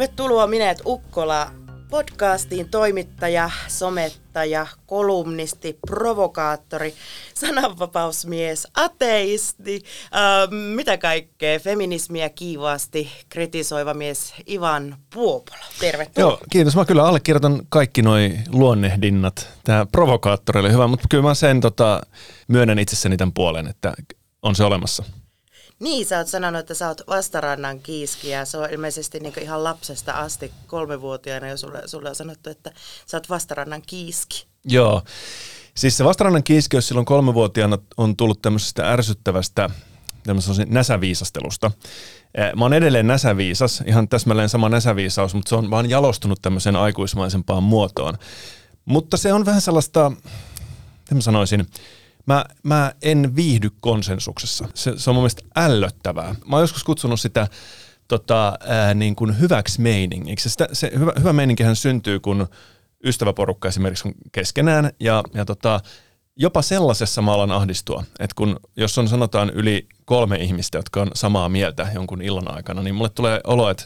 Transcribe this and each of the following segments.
Tervetuloa Mineet Ukkola podcastiin toimittaja, somettaja, kolumnisti, provokaattori, sananvapausmies, ateisti, äh, mitä kaikkea, feminismiä kiivaasti kritisoiva mies Ivan Puopola. Tervetuloa. Joo, kiitos. Mä kyllä allekirjoitan kaikki noi luonnehdinnat. Tämä provokaattori oli hyvä, mutta kyllä mä sen tota, myönnän itsessäni tämän puolen, että on se olemassa. Niin, sä oot sanonut, että sä oot vastarannan kiiski ja se on ilmeisesti niin ihan lapsesta asti kolmevuotiaana jo sulle, sulle on sanottu, että sä oot vastarannan kiiski. Joo. Siis se vastarannan kiiski, jos silloin kolmevuotiaana on tullut tämmöisestä ärsyttävästä tämmöisestä näsäviisastelusta. Mä oon edelleen näsäviisas, ihan täsmälleen sama näsäviisaus, mutta se on vaan jalostunut tämmöiseen aikuismaisempaan muotoon. Mutta se on vähän sellaista, mitä mä sanoisin, mä, mä en viihdy konsensuksessa. Se, se on mun mielestä ällöttävää. Mä oon joskus kutsunut sitä tota, ää, niin kuin hyväksi meiningiksi. Sitä, se hyvä, hyvä meininkihän syntyy, kun ystäväporukka esimerkiksi on keskenään ja, ja tota, jopa sellaisessa mä alan ahdistua, että kun jos on sanotaan yli kolme ihmistä, jotka on samaa mieltä jonkun illan aikana, niin mulle tulee olo, että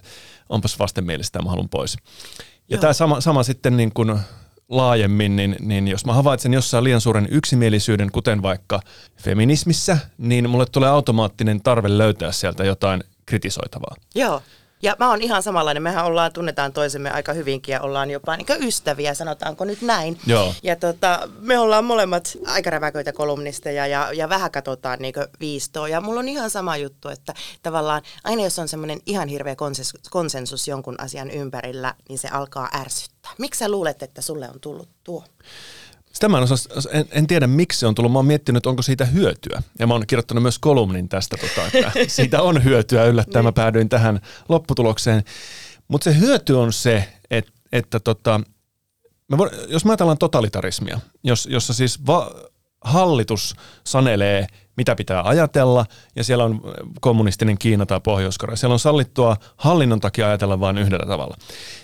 onpas vastenmielistä ja mä haluan pois. Ja tämä sama, sama sitten niin kuin laajemmin, niin, niin jos mä havaitsen jossain liian suuren yksimielisyyden, kuten vaikka feminismissä, niin mulle tulee automaattinen tarve löytää sieltä jotain kritisoitavaa. Joo. Ja mä oon ihan samanlainen. Mehän ollaan, tunnetaan toisemme aika hyvinkin ja ollaan jopa niin ystäviä, sanotaanko nyt näin. Joo. Ja tota, me ollaan molemmat aika räväköitä kolumnisteja ja, ja vähän katsotaan niin viistoa. Ja mulla on ihan sama juttu, että tavallaan aina jos on semmoinen ihan hirveä konsensus, konsensus jonkun asian ympärillä, niin se alkaa ärsyttää. Miksi sä luulet, että sulle on tullut tuo? Sitä mä en, osaa, en, en tiedä miksi se on tullut. Mä oon miettinyt, onko siitä hyötyä. Ja mä oon kirjoittanut myös kolumnin tästä, tota, että siitä on hyötyä. Yllättäen mä niin. päädyin tähän lopputulokseen. Mutta se hyöty on se, että, että tota, me voi, jos mä ajatellaan totalitarismia, jos, jossa siis va, hallitus sanelee, mitä pitää ajatella, ja siellä on kommunistinen Kiina tai Pohjois-Korea, siellä on sallittua hallinnon takia ajatella vain yhdellä tavalla.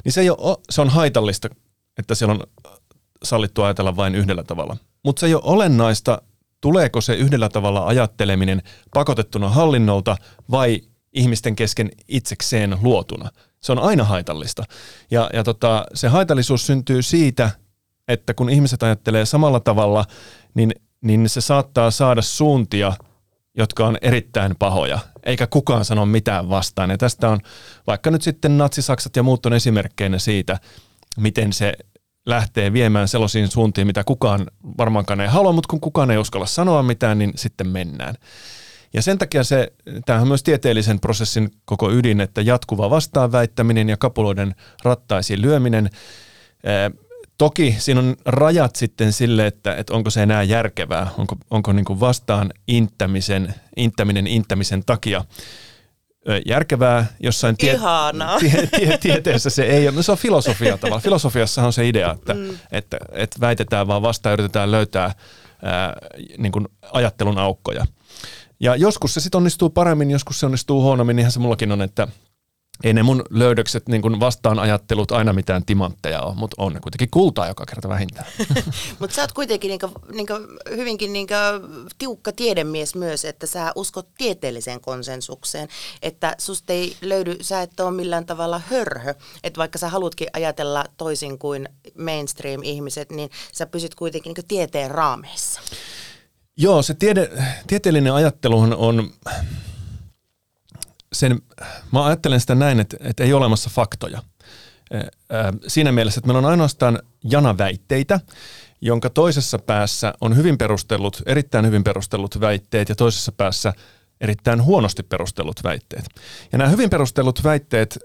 Niin se, ei ole, se on haitallista, että siellä on sallittu ajatella vain yhdellä tavalla. Mutta se ei ole olennaista, tuleeko se yhdellä tavalla ajatteleminen pakotettuna hallinnolta vai ihmisten kesken itsekseen luotuna. Se on aina haitallista. Ja, ja tota, se haitallisuus syntyy siitä, että kun ihmiset ajattelee samalla tavalla, niin, niin se saattaa saada suuntia, jotka on erittäin pahoja, eikä kukaan sano mitään vastaan. Ja tästä on vaikka nyt sitten natsisaksat ja muut on esimerkkeinä siitä, miten se lähtee viemään sellaisiin suuntiin, mitä kukaan varmaankaan ei halua, mutta kun kukaan ei uskalla sanoa mitään, niin sitten mennään. Ja sen takia se, tämähän on myös tieteellisen prosessin koko ydin, että jatkuva vastaanväittäminen ja kapuloiden rattaisiin lyöminen. toki siinä on rajat sitten sille, että, että onko se enää järkevää, onko, onko niin vastaan inttämisen, inttäminen inttämisen takia järkevää jossain tie- tie- tie- tieteessä se ei ole. No se on filosofia tavalla. Filosofiassa on se idea, että, mm. että, että väitetään vaan vastaan yritetään löytää ää, niin kuin ajattelun aukkoja. Ja joskus se sitten onnistuu paremmin, joskus se onnistuu huonommin. Niinhän se mullakin on, että ei ne mun löydökset niin kuin vastaanajattelut aina mitään timantteja ole, mutta on ne kuitenkin kultaa joka kerta vähintään. mutta sä oot kuitenkin niinku, niinku, hyvinkin niinku tiukka tiedemies myös, että sä uskot tieteelliseen konsensukseen, että susta ei löydy, sä et ole millään tavalla hörhö, että vaikka sä halutkin ajatella toisin kuin mainstream-ihmiset, niin sä pysyt kuitenkin niinku tieteen raameissa. Joo, se tiede, tieteellinen ajatteluhan on sen, mä ajattelen sitä näin, että, että ei ole olemassa faktoja. Siinä mielessä, että meillä on ainoastaan janaväitteitä, jonka toisessa päässä on hyvin perustellut, erittäin hyvin perustellut väitteet ja toisessa päässä erittäin huonosti perustellut väitteet. Ja nämä hyvin perustellut väitteet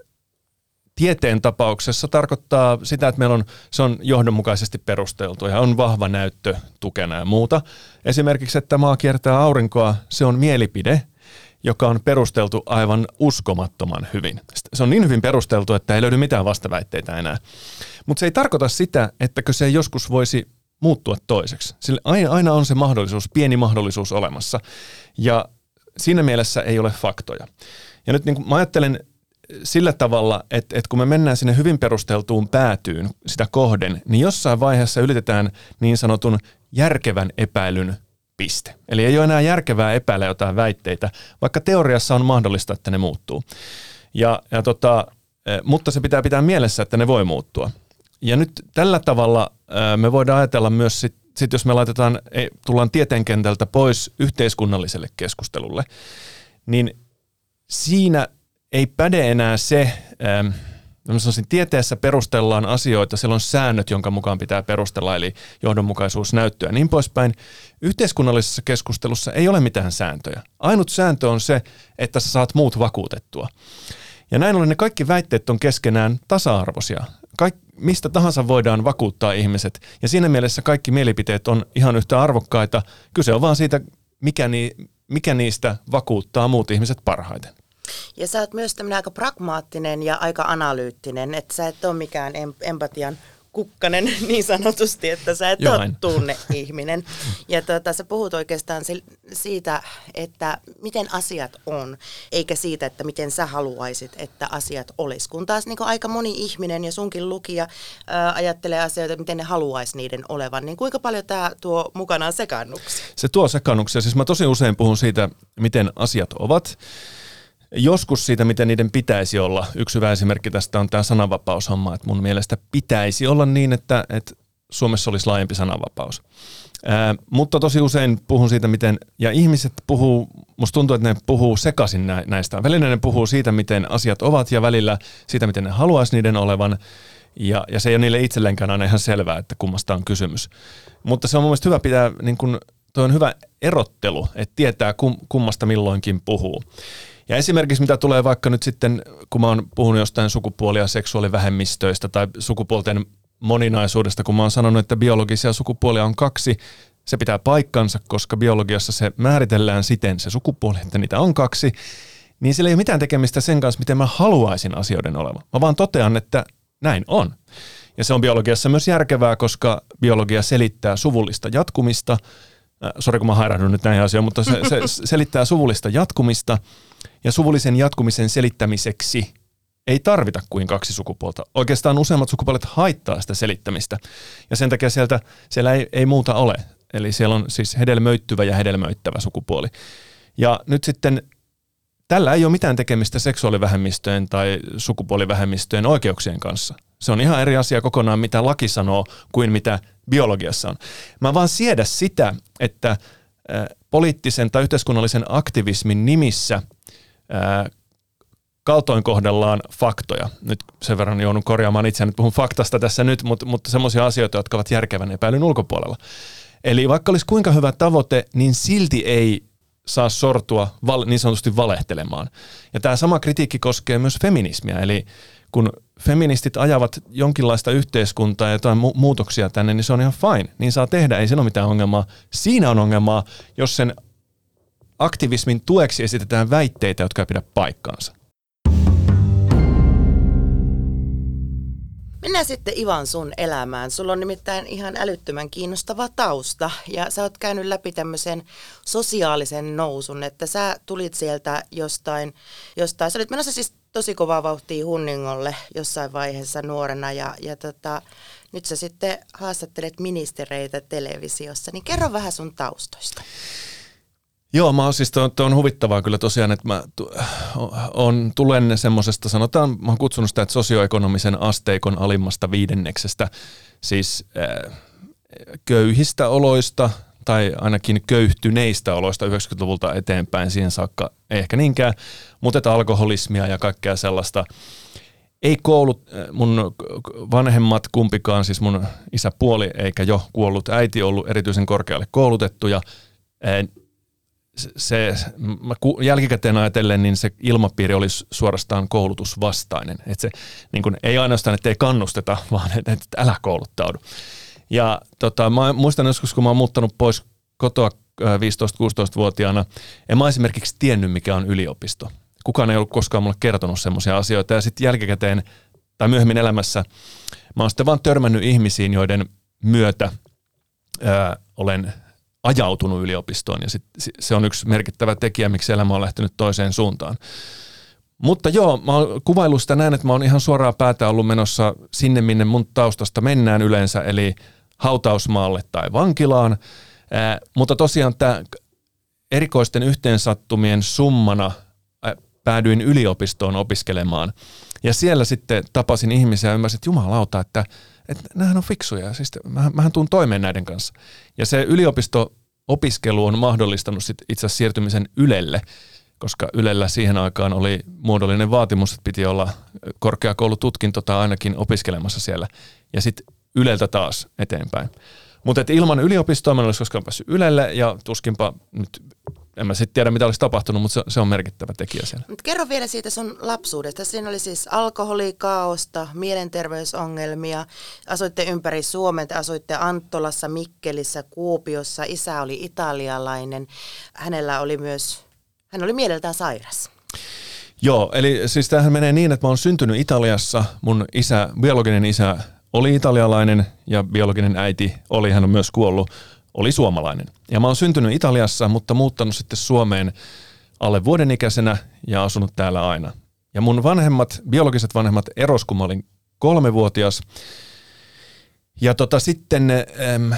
tieteen tapauksessa tarkoittaa sitä, että meillä on, se on johdonmukaisesti perusteltu ja on vahva näyttö tukena ja muuta. Esimerkiksi, että maa kiertää aurinkoa, se on mielipide – joka on perusteltu aivan uskomattoman hyvin. Se on niin hyvin perusteltu, että ei löydy mitään vastaväitteitä enää. Mutta se ei tarkoita sitä, ettäkö se joskus voisi muuttua toiseksi. Sillä aina on se mahdollisuus, pieni mahdollisuus olemassa. Ja siinä mielessä ei ole faktoja. Ja nyt niin mä ajattelen sillä tavalla, että, että kun me mennään sinne hyvin perusteltuun päätyyn sitä kohden, niin jossain vaiheessa ylitetään niin sanotun järkevän epäilyn piste. Eli ei ole enää järkevää epäillä jotain väitteitä, vaikka teoriassa on mahdollista, että ne muuttuu. Ja, ja tota, e, mutta se pitää pitää mielessä, että ne voi muuttua. Ja nyt tällä tavalla e, me voidaan ajatella myös sit, sit jos me laitetaan, tullaan tieteenkentältä pois yhteiskunnalliselle keskustelulle, niin siinä ei päde enää se, ähm, sanoisin, tieteessä perustellaan asioita, siellä on säännöt, jonka mukaan pitää perustella, eli johdonmukaisuusnäyttöä ja niin poispäin. Yhteiskunnallisessa keskustelussa ei ole mitään sääntöjä. Ainut sääntö on se, että sä saat muut vakuutettua. Ja näin ollen ne kaikki väitteet on keskenään tasa-arvoisia. Kaik, mistä tahansa voidaan vakuuttaa ihmiset. Ja siinä mielessä kaikki mielipiteet on ihan yhtä arvokkaita. Kyse on vaan siitä, mikä, ni, mikä niistä vakuuttaa muut ihmiset parhaiten. Ja sä oot myös tämmöinen aika pragmaattinen ja aika analyyttinen, että sä et ole mikään empatian kukkanen niin sanotusti, että sä et ole tunne-ihminen. Ja tota, sä puhut oikeastaan siitä, että miten asiat on, eikä siitä, että miten sä haluaisit, että asiat olisi. Kun taas niin aika moni ihminen ja sunkin lukija ää, ajattelee asioita, miten ne haluaisi niiden olevan, niin kuinka paljon tämä tuo mukanaan sekannuksia? Se tuo sekannuksia. Siis mä tosi usein puhun siitä, miten asiat ovat joskus siitä, miten niiden pitäisi olla. Yksi hyvä esimerkki tästä on tämä sananvapaushomma, että mun mielestä pitäisi olla niin, että, että Suomessa olisi laajempi sananvapaus. Ää, mutta tosi usein puhun siitä, miten, ja ihmiset puhuu, musta tuntuu, että ne puhuu sekaisin näistä. Välillä ne puhuu siitä, miten asiat ovat, ja välillä siitä, miten ne haluaisi niiden olevan, ja, ja se ei ole niille itselleenkään aina ihan selvää, että kummasta on kysymys. Mutta se on mun mielestä hyvä pitää, niin kun, toi on hyvä erottelu, että tietää kum, kummasta milloinkin puhuu. Ja esimerkiksi mitä tulee vaikka nyt sitten, kun mä oon puhunut jostain sukupuoli- ja seksuaalivähemmistöistä tai sukupuolten moninaisuudesta, kun mä oon sanonut, että biologisia sukupuolia on kaksi, se pitää paikkansa, koska biologiassa se määritellään siten se sukupuoli, että niitä on kaksi, niin sillä ei ole mitään tekemistä sen kanssa, miten mä haluaisin asioiden olevan. Mä vaan totean, että näin on. Ja se on biologiassa myös järkevää, koska biologia selittää suvullista jatkumista. Äh, sori kun mä hairahdun nyt näihin asioihin, mutta se, se selittää suvullista jatkumista – ja suvullisen jatkumisen selittämiseksi ei tarvita kuin kaksi sukupuolta. Oikeastaan useammat sukupuolet haittaa sitä selittämistä. Ja sen takia sieltä, siellä ei, ei muuta ole. Eli siellä on siis hedelmöittyvä ja hedelmöittävä sukupuoli. Ja nyt sitten tällä ei ole mitään tekemistä seksuaalivähemmistöjen tai sukupuolivähemmistöjen oikeuksien kanssa. Se on ihan eri asia kokonaan, mitä laki sanoo, kuin mitä biologiassa on. Mä vaan siedä sitä, että poliittisen tai yhteiskunnallisen aktivismin nimissä – kaltoin kohdellaan faktoja. Nyt sen verran joudun korjaamaan itseäni, puhun faktasta tässä nyt, mutta, mutta semmoisia asioita, jotka ovat järkevän epäilyn ulkopuolella. Eli vaikka olisi kuinka hyvä tavoite, niin silti ei saa sortua val, niin sanotusti valehtelemaan. Ja tämä sama kritiikki koskee myös feminismiä, eli kun feministit ajavat jonkinlaista yhteiskuntaa ja jotain mu- muutoksia tänne, niin se on ihan fine. Niin saa tehdä, ei siinä ole mitään ongelmaa. Siinä on ongelmaa, jos sen aktivismin tueksi esitetään väitteitä, jotka ei pidä paikkaansa. Mennään sitten Ivan sun elämään. Sulla on nimittäin ihan älyttömän kiinnostava tausta ja sä oot käynyt läpi tämmöisen sosiaalisen nousun, että sä tulit sieltä jostain, jostain sä olit menossa siis tosi kovaa vauhtia Hunningolle jossain vaiheessa nuorena ja, ja tota, nyt sä sitten haastattelet ministereitä televisiossa, niin kerro vähän sun taustoista. Joo, mä oon siis, to, to on huvittavaa kyllä tosiaan, että mä on, tulen semmoisesta, sanotaan, mä oon kutsunut sitä, että sosioekonomisen asteikon alimmasta viidenneksestä, siis äh, köyhistä oloista, tai ainakin köyhtyneistä oloista 90-luvulta eteenpäin siihen saakka, ehkä niinkään, mutta että alkoholismia ja kaikkea sellaista. Ei koulut, mun vanhemmat kumpikaan, siis mun isäpuoli eikä jo kuollut äiti ollut erityisen korkealle koulutettuja, se, mä jälkikäteen ajatellen, niin se ilmapiiri olisi suorastaan koulutusvastainen. Että se niin kuin, ei ainoastaan, että ei kannusteta, vaan että, että älä kouluttaudu. Ja tota, mä muistan joskus, kun mä oon muuttanut pois kotoa 15-16-vuotiaana. En mä esimerkiksi tiennyt, mikä on yliopisto. Kukaan ei ollut koskaan mulle kertonut semmoisia asioita. Ja sitten jälkikäteen tai myöhemmin elämässä mä oon sitten vaan törmännyt ihmisiin, joiden myötä ää, olen ajautunut yliopistoon. Ja sit, se on yksi merkittävä tekijä, miksi elämä on lähtenyt toiseen suuntaan. Mutta joo, mä oon kuvailu sitä näin, että mä oon ihan suoraan päätä ollut menossa sinne, minne mun taustasta mennään yleensä, eli hautausmaalle tai vankilaan. Ää, mutta tosiaan tämä erikoisten yhteensattumien summana ää, päädyin yliopistoon opiskelemaan. Ja siellä sitten tapasin ihmisiä ja ymmärsin, että jumalauta, että, että nämähän on fiksuja. Siis mähän, mähän tuun toimeen näiden kanssa. Ja se yliopisto-opiskelu on mahdollistanut sit itse asiassa siirtymisen Ylelle koska Ylellä siihen aikaan oli muodollinen vaatimus, että piti olla korkeakoulututkinto tai ainakin opiskelemassa siellä. Ja sitten Yleltä taas eteenpäin. Mutta ilman yliopistoa mä en olisi koskaan päässyt Ylelle ja tuskinpa nyt en mä sitten tiedä, mitä olisi tapahtunut, mutta se, se on merkittävä tekijä siellä. Mut kerro vielä siitä sun lapsuudesta. Siinä oli siis alkoholikaaosta, mielenterveysongelmia. Asuitte ympäri Suomen, te asuitte Anttolassa, Mikkelissä, Kuopiossa. Isä oli italialainen. Hänellä oli myös hän oli mieleltään sairas. Joo, eli siis tämähän menee niin, että mä oon syntynyt Italiassa. Mun isä, biologinen isä oli italialainen ja biologinen äiti oli, hän on myös kuollut, oli suomalainen. Ja mä oon syntynyt Italiassa, mutta muuttanut sitten Suomeen alle vuoden ikäisenä ja asunut täällä aina. Ja mun vanhemmat, biologiset vanhemmat eros, kun mä olin kolmevuotias. Ja tota sitten ähm,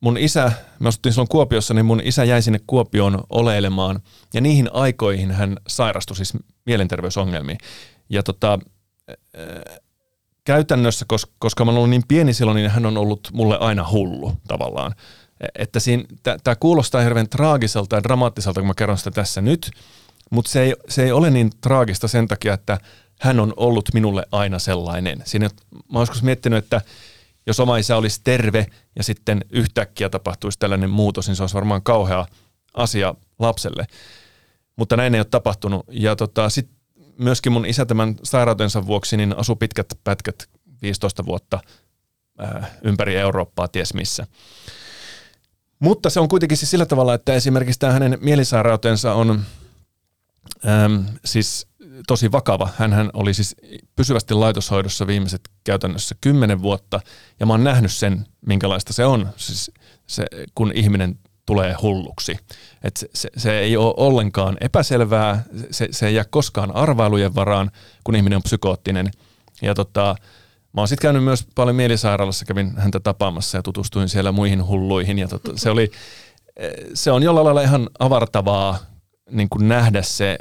mun isä, me asuttiin silloin Kuopiossa, niin mun isä jäi sinne Kuopioon oleilemaan. Ja niihin aikoihin hän sairastui siis mielenterveysongelmiin. Ja tota, käytännössä, koska mä olen niin pieni silloin, niin hän on ollut mulle aina hullu tavallaan. E, että tämä kuulostaa hirveän traagiselta ja dramaattiselta, kun mä kerron sitä tässä nyt, mutta se ei, se ei ole niin traagista sen takia, että hän on ollut minulle aina sellainen. Siinä, mä oon miettinyt, että jos oma isä olisi terve ja sitten yhtäkkiä tapahtuisi tällainen muutos, niin se olisi varmaan kauhea asia lapselle. Mutta näin ei ole tapahtunut. Ja tota, sitten myöskin mun isä tämän sairautensa vuoksi niin asui pitkät pätkät 15 vuotta ää, ympäri Eurooppaa, ties missä. Mutta se on kuitenkin siis sillä tavalla, että esimerkiksi tämä hänen mielisairautensa on äm, siis tosi vakava. Hänhän oli siis pysyvästi laitoshoidossa viimeiset käytännössä kymmenen vuotta, ja mä oon nähnyt sen, minkälaista se on, siis se, kun ihminen tulee hulluksi. Et se, se, se ei ole ollenkaan epäselvää, se, se ei jää koskaan arvailujen varaan, kun ihminen on psykoottinen. Ja tota, mä oon sitten käynyt myös paljon mielisairaalassa, kävin häntä tapaamassa ja tutustuin siellä muihin hulluihin. Ja tota, se, oli, se on jollain lailla ihan avartavaa niin kuin nähdä se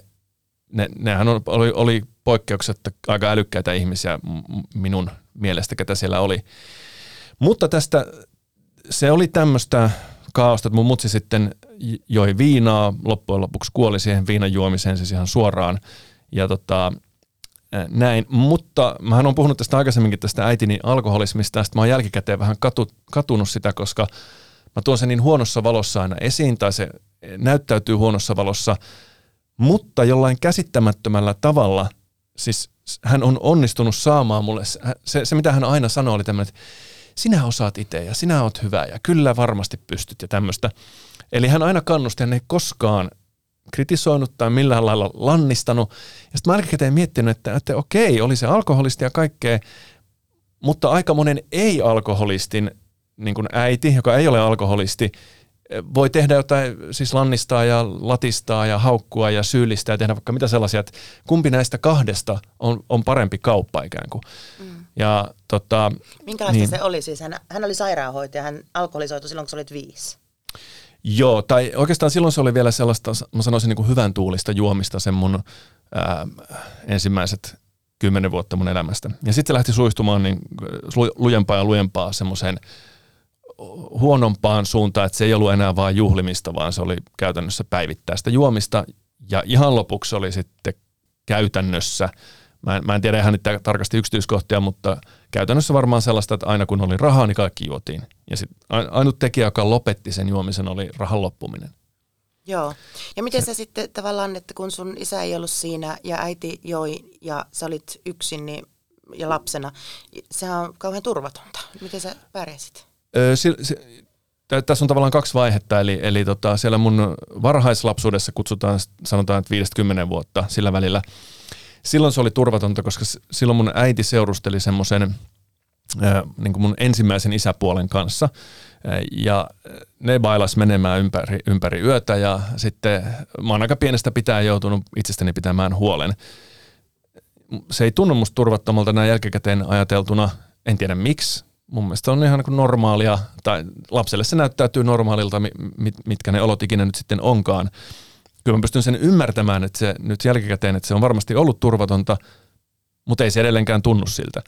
ne, nehän oli, oli poikkeuksetta aika älykkäitä ihmisiä minun mielestä, ketä siellä oli. Mutta tästä se oli tämmöistä kaaosta, että mun mutsi sitten joi viinaa, loppujen lopuksi kuoli siihen viinan juomiseen siis ihan suoraan. Ja tota, näin, mutta mähän on puhunut tästä aikaisemminkin tästä äitini alkoholismista, ja mä oon jälkikäteen vähän katu, katunut sitä, koska mä tuon sen niin huonossa valossa aina esiin, tai se näyttäytyy huonossa valossa, mutta jollain käsittämättömällä tavalla, siis hän on onnistunut saamaan mulle, se, se mitä hän aina sanoi oli tämmöinen, että sinä osaat itse ja sinä oot hyvä ja kyllä varmasti pystyt ja tämmöistä. Eli hän aina kannusti, hän ei koskaan kritisoinut tai millään lailla lannistanut. Ja sitten mä jälkikäteen miettinyt, että, että okei, oli se alkoholisti ja kaikkea, mutta aika monen ei-alkoholistin niin kuin äiti, joka ei ole alkoholisti, voi tehdä jotain, siis lannistaa ja latistaa ja haukkua ja syyllistää ja tehdä vaikka mitä sellaisia, että kumpi näistä kahdesta on, on parempi kauppa ikään kuin. Mm. Ja, tota, Minkälaista niin, se oli siis? Hän, hän oli sairaanhoitaja, hän alkoholisoitu silloin, kun sä olit viisi. Joo, tai oikeastaan silloin se oli vielä sellaista, mä sanoisin niin kuin hyvän tuulista juomista sen mun ää, ensimmäiset kymmenen vuotta mun elämästä. Ja sitten se lähti suistumaan niin, lujempaa ja lujempaa semmoiseen – huonompaan suuntaan, että se ei ollut enää vain juhlimista, vaan se oli käytännössä päivittäistä juomista. Ja ihan lopuksi oli sitten käytännössä, mä en, mä en tiedä ihan niitä tarkasti yksityiskohtia, mutta käytännössä varmaan sellaista, että aina kun oli rahaa, niin kaikki juotiin. Ja sitten ainut tekijä, joka lopetti sen juomisen, oli rahan loppuminen. Joo. Ja miten sä sitten tavallaan, että kun sun isä ei ollut siinä ja äiti joi ja sä olit yksin niin, ja lapsena, sehän on kauhean turvatonta. Miten sä pärjäsit? Tässä on tavallaan kaksi vaihetta, eli, eli tota, siellä mun varhaislapsuudessa kutsutaan, sanotaan, että 50 vuotta sillä välillä. Silloin se oli turvatonta, koska silloin mun äiti seurusteli semmoisen niin mun ensimmäisen isäpuolen kanssa. Ja ne bailas menemään ympäri, ympäri yötä ja sitten mä oon aika pienestä pitää joutunut itsestäni pitämään huolen. Se ei tunnu musta turvattomalta näin jälkikäteen ajateltuna, en tiedä miksi, mun mielestä on ihan niin normaalia, tai lapselle se näyttäytyy normaalilta, mitkä ne olot ikinä nyt sitten onkaan. Kyllä mä pystyn sen ymmärtämään, että se nyt jälkikäteen, että se on varmasti ollut turvatonta, mutta ei se edelleenkään tunnu siltä.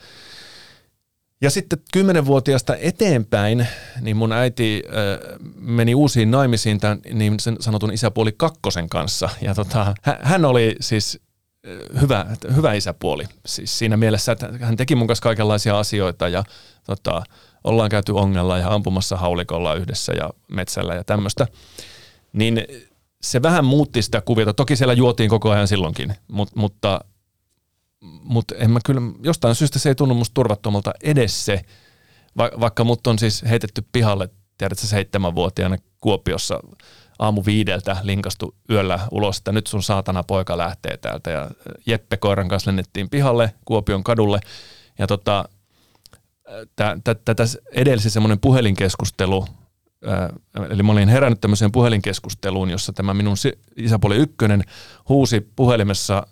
Ja sitten kymmenenvuotiaasta eteenpäin, niin mun äiti äh, meni uusiin naimisiin tämän niin sen sanotun isäpuoli kakkosen kanssa. Ja tota, hän oli siis hyvä, hyvä isäpuoli. Siis siinä mielessä, että hän teki mun kanssa kaikenlaisia asioita ja tota, ollaan käyty ongella ja ampumassa haulikolla yhdessä ja metsällä ja tämmöistä. Niin se vähän muutti sitä kuviota. Toki siellä juotiin koko ajan silloinkin, mut, mutta, mutta en mä kyllä, jostain syystä se ei tunnu musta turvattomalta edes se, va, vaikka mut on siis heitetty pihalle, tiedätkö, seitsemänvuotiaana Kuopiossa aamu viideltä linkastu yöllä ulos, että nyt sun saatana poika lähtee täältä. Ja Jeppe koiran kanssa lennettiin pihalle Kuopion kadulle. Ja tota, tätä edelsi semmoinen puhelinkeskustelu, eli mä olin herännyt tämmöiseen puhelinkeskusteluun, jossa tämä minun isäpuoli ykkönen huusi puhelimessa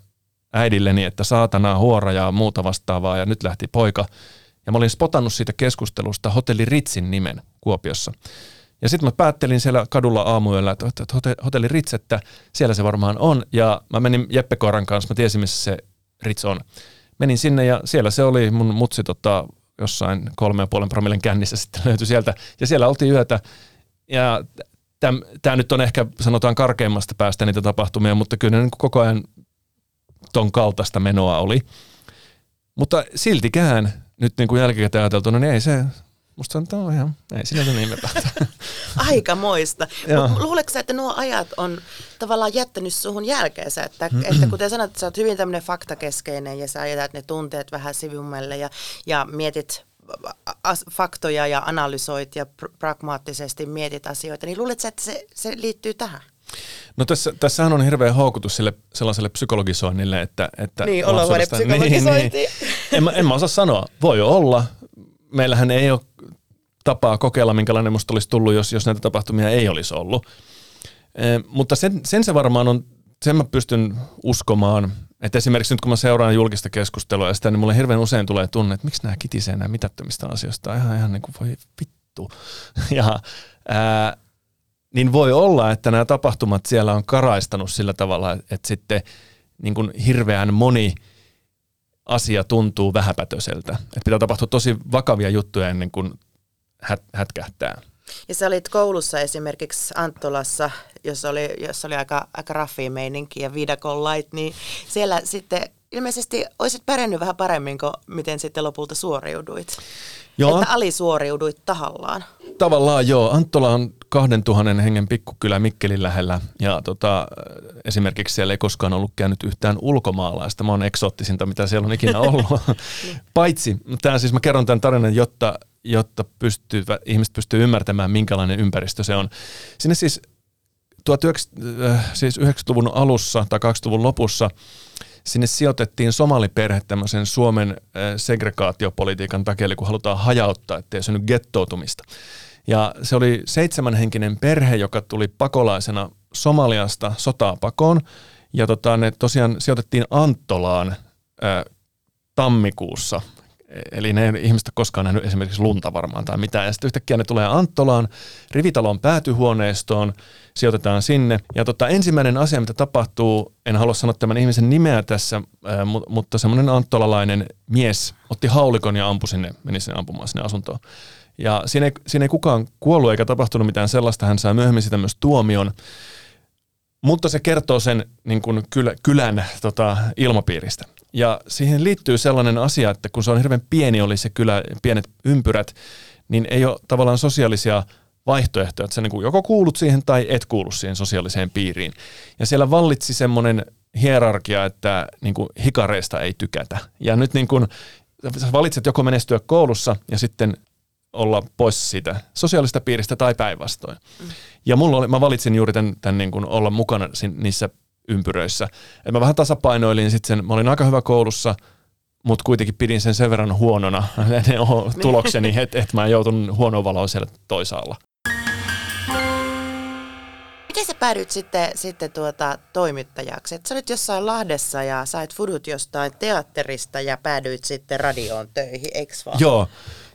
äidilleni, että saatana huora ja muuta vastaavaa, ja nyt lähti poika. Ja mä olin spotannut siitä keskustelusta Hotelli Ritsin nimen Kuopiossa. Ja sitten mä päättelin siellä kadulla aamuyöllä, että, hotelli Ritz, että siellä se varmaan on. Ja mä menin Jeppe Koiran kanssa, mä tiesin missä se Ritz on. Menin sinne ja siellä se oli mun mutsi tota, jossain kolme ja puolen promillen kännissä sitten löytyi sieltä. Ja siellä oltiin yötä. Ja tämä nyt on ehkä sanotaan karkeimmasta päästä niitä tapahtumia, mutta kyllä niin koko ajan ton kaltaista menoa oli. Mutta siltikään nyt niin kuin jälkikäteen ajateltuna, niin ei se, Musta se on ihan, ei sinänsä niin Aika moista. Luuletko että nuo ajat on tavallaan jättänyt suhun jälkeensä? Että, että kuten sanot, että sä oot hyvin tämmöinen faktakeskeinen ja sä jätät ne tunteet vähän sivummelle ja, ja mietit faktoja ja analysoit ja pr- pragmaattisesti mietit asioita, niin luuletko että se, se liittyy tähän? No tässä, tässähän on hirveä houkutus sille sellaiselle psykologisoinnille, että... että niin, olohuone psykologisointi. Niin, niin. En, mä, en mä osaa sanoa. Voi olla. Meillähän ei ole tapaa kokeilla, minkälainen musta olisi tullut, jos, jos näitä tapahtumia ei olisi ollut. E, mutta sen, sen se varmaan on, sen mä pystyn uskomaan, että esimerkiksi nyt kun mä seuraan julkista keskustelua ja sitä, niin mulle hirveän usein tulee tunne, että miksi nämä kitisee nämä mitättömistä asioista. Ihan, ihan niin kuin voi vittu. Ja, ää, niin voi olla, että nämä tapahtumat siellä on karaistanut sillä tavalla, että sitten niin kuin hirveän moni asia tuntuu vähäpätöseltä. Että pitää tapahtua tosi vakavia juttuja ennen kuin hät, hätkähtää. Ja sä olit koulussa esimerkiksi Anttolassa, jossa oli, jossa oli aika, aika raffi meininki ja viidakon lait, niin siellä sitten ilmeisesti olisit pärjännyt vähän paremmin kuin miten sitten lopulta suoriuduit. Joo. Että alisuoriuduit tahallaan. Tavallaan joo. Anttola on 2000 hengen pikkukylä Mikkelin lähellä ja tota, esimerkiksi siellä ei koskaan ollut käynyt yhtään ulkomaalaista. Mä oon eksoottisinta, mitä siellä on ikinä ollut. Paitsi, tämä siis mä kerron tämän tarinan, jotta jotta pystyy, ihmiset pystyy ymmärtämään, minkälainen ympäristö se on. Sinne siis, 19, äh, siis 90-luvun alussa tai 20-luvun lopussa sinne sijoitettiin somaliperhe tämmöisen Suomen äh, segregaatiopolitiikan takia, eli kun halutaan hajauttaa, ettei synny gettoutumista. Ja se oli seitsemänhenkinen perhe, joka tuli pakolaisena Somaliasta sotaa pakoon. Ja tota, ne tosiaan sijoitettiin Anttolaan ää, äh, tammikuussa Eli ne ei ihmistä koskaan nähnyt esimerkiksi lunta varmaan tai mitään. Ja sitten yhtäkkiä ne tulee Anttolaan, rivitalon päätyhuoneistoon, sijoitetaan sinne. Ja tota, ensimmäinen asia, mitä tapahtuu, en halua sanoa tämän ihmisen nimeä tässä, mutta semmoinen anttolalainen mies otti haulikon ja ampui sinne, meni sinne ampumaan sinne asuntoon. Ja siinä ei, siinä ei kukaan kuollut eikä tapahtunut mitään sellaista, hän saa myöhemmin sitä myös tuomion. Mutta se kertoo sen niin kuin kylän tota, ilmapiiristä. Ja siihen liittyy sellainen asia, että kun se on hirveän pieni, oli se kylä, pienet ympyrät, niin ei ole tavallaan sosiaalisia vaihtoehtoja, että sä niin joko kuulut siihen tai et kuulu siihen sosiaaliseen piiriin. Ja siellä vallitsi semmoinen hierarkia, että niin kuin hikareista ei tykätä. Ja nyt niin kuin, sä valitset joko menestyä koulussa ja sitten olla pois siitä sosiaalista piiristä tai päinvastoin. Mm. Ja mulla oli, mä valitsin juuri tämän, tämän niin kuin olla mukana niissä ympyröissä. Et mä vähän tasapainoilin sitten sen, mä olin aika hyvä koulussa, mutta kuitenkin pidin sen sen verran huonona ne tulokseni, että et mä joutun huonoon valoon siellä toisaalla. Miten sä päädyit sitten, sitten tuota, toimittajaksi? Et sä olit jossain Lahdessa ja sait fudut jostain teatterista ja päädyit sitten radioon töihin, eikö vaan? Joo,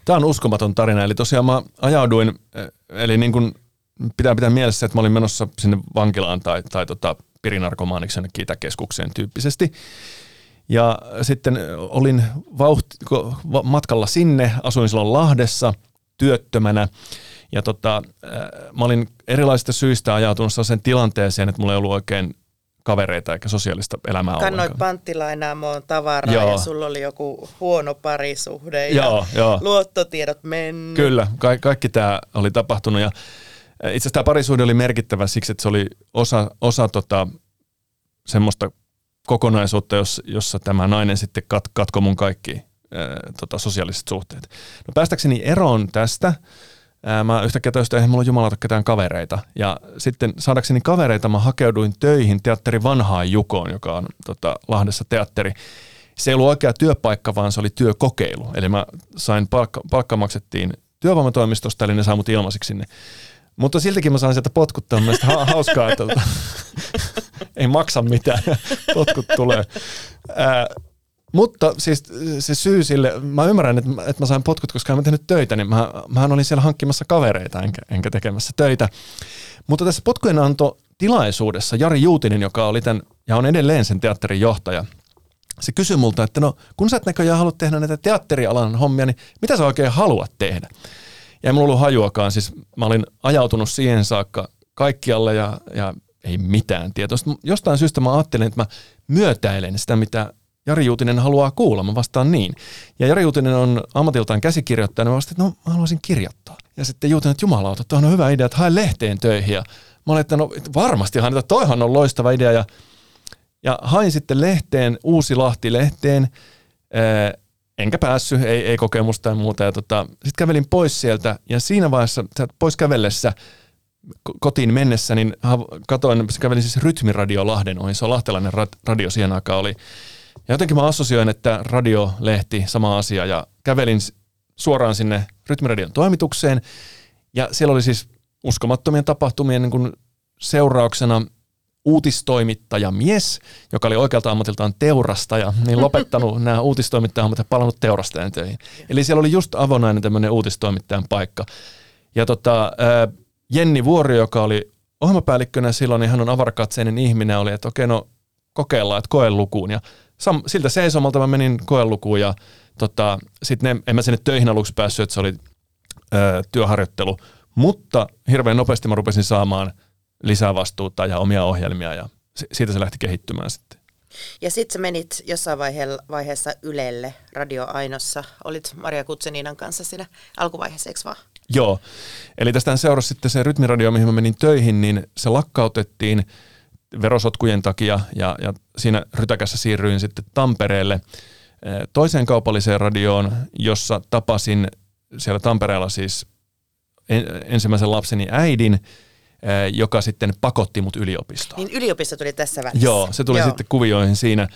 tämä on uskomaton tarina. Eli tosiaan mä ajauduin, eh, eli niin kuin pitää pitää mielessä, että mä olin menossa sinne vankilaan tai, tai tota, pirinarkomaaniksi jonnekin Itäkeskukseen tyyppisesti. Ja sitten olin vauhti, matkalla sinne, asuin silloin Lahdessa työttömänä – ja tota, äh, mä olin erilaisista syistä ajautunut sen tilanteeseen, että mulla ei ollut oikein kavereita eikä sosiaalista elämää Kannoit ollenkaan. panttilainaamoon tavaraa joo. ja sulla oli joku huono parisuhde ja joo, joo. luottotiedot mennyt. Kyllä, ka- kaikki tämä oli tapahtunut ja itse asiassa tämä parisuhde oli merkittävä siksi, että se oli osa, osa tota, semmoista kokonaisuutta, jos, jossa tämä nainen sitten kat, katkoi mun kaikki ää, äh, tota, sosiaaliset suhteet. No päästäkseni eroon tästä, ää, mä yhtäkkiä täysin, että mulla on jumalauta ketään kavereita. Ja sitten saadakseni kavereita mä hakeuduin töihin teatteri Vanhaan Jukoon, joka on tota, Lahdessa teatteri. Se ei ollut oikea työpaikka, vaan se oli työkokeilu. Eli mä sain palkka, palkka maksettiin työvoimatoimistosta, eli ne saa mut ilmaisiksi sinne. Mutta siltikin mä sain sieltä potkut, tämä ha- hauskaa, että ei maksa mitään, potkut tulee. Ää, mutta siis se syy sille, mä ymmärrän, että, että mä sain potkut, koska mä tehnyt töitä, niin mä, mähän olin siellä hankkimassa kavereita enkä, enkä tekemässä töitä. Mutta tässä potkujen anto tilaisuudessa Jari Juutinen, joka oli tämän, ja on edelleen sen teatterin johtaja, se kysyi multa, että no kun sä et näköjään halua tehdä näitä teatterialan hommia, niin mitä sä oikein haluat tehdä? Ja ei mulla ollut hajuakaan, siis mä olin ajautunut siihen saakka kaikkialle ja, ja ei mitään tietoa. Jostain syystä mä ajattelin, että mä myötäilen sitä, mitä Jari Juutinen haluaa kuulla, mä vastaan niin. Ja Jari Juutinen on ammatiltaan käsikirjoittaja, niin mä vastaan, että no mä haluaisin kirjoittaa. Ja sitten Juutinen, että jumalauta, tuohon on hyvä idea, että hae lehteen töihin. Ja mä olin, että no varmastihan, että toihan on loistava idea. Ja, ja hain sitten lehteen, Uusi Lahti-lehteen, enkä päässyt, ei, ei kokemusta tai muuta. Ja tota, sitten kävelin pois sieltä ja siinä vaiheessa, pois kävellessä, kotiin mennessä, niin katoin, kävelin siis Rytmiradio Lahden ohi, se on lahtelainen radio siihen aikaan oli. Ja jotenkin mä assosioin, että radiolehti, sama asia, ja kävelin suoraan sinne Rytmiradion toimitukseen, ja siellä oli siis uskomattomien tapahtumien niin kuin seurauksena uutistoimittaja mies, joka oli oikealta ammatiltaan teurastaja, niin lopettanut nämä uutistoimittajahommat ja palannut teurastajan töihin. Eli siellä oli just avonainen tämmöinen uutistoimittajan paikka. Ja tota, Jenni Vuori, joka oli ohjelmapäällikkönä silloin, niin hän on avarakatseinen ihminen, oli, että okei, no kokeillaan, että koe lukuun. Ja sam, siltä seisomalta mä menin koelukuun ja tota, sitten en mä sinne töihin aluksi päässyt, että se oli ö, työharjoittelu, mutta hirveän nopeasti mä rupesin saamaan lisää vastuuta ja omia ohjelmia ja siitä se lähti kehittymään sitten. Ja sitten sä menit jossain vaiheessa Ylelle, Radio Ainossa. Olit Maria Kutseninan kanssa siinä alkuvaiheessa, eikö vaan? Joo. Eli tästä seurasi sitten se rytmiradio, mihin mä menin töihin, niin se lakkautettiin – verosotkujen takia ja, ja siinä rytäkässä siirryin sitten Tampereelle eh, toiseen kaupalliseen radioon, jossa tapasin siellä Tampereella siis ensimmäisen lapseni äidin, joka sitten pakotti mut yliopistoon. Niin yliopisto tuli tässä välissä. Joo, se tuli Joo. sitten kuvioihin siinä.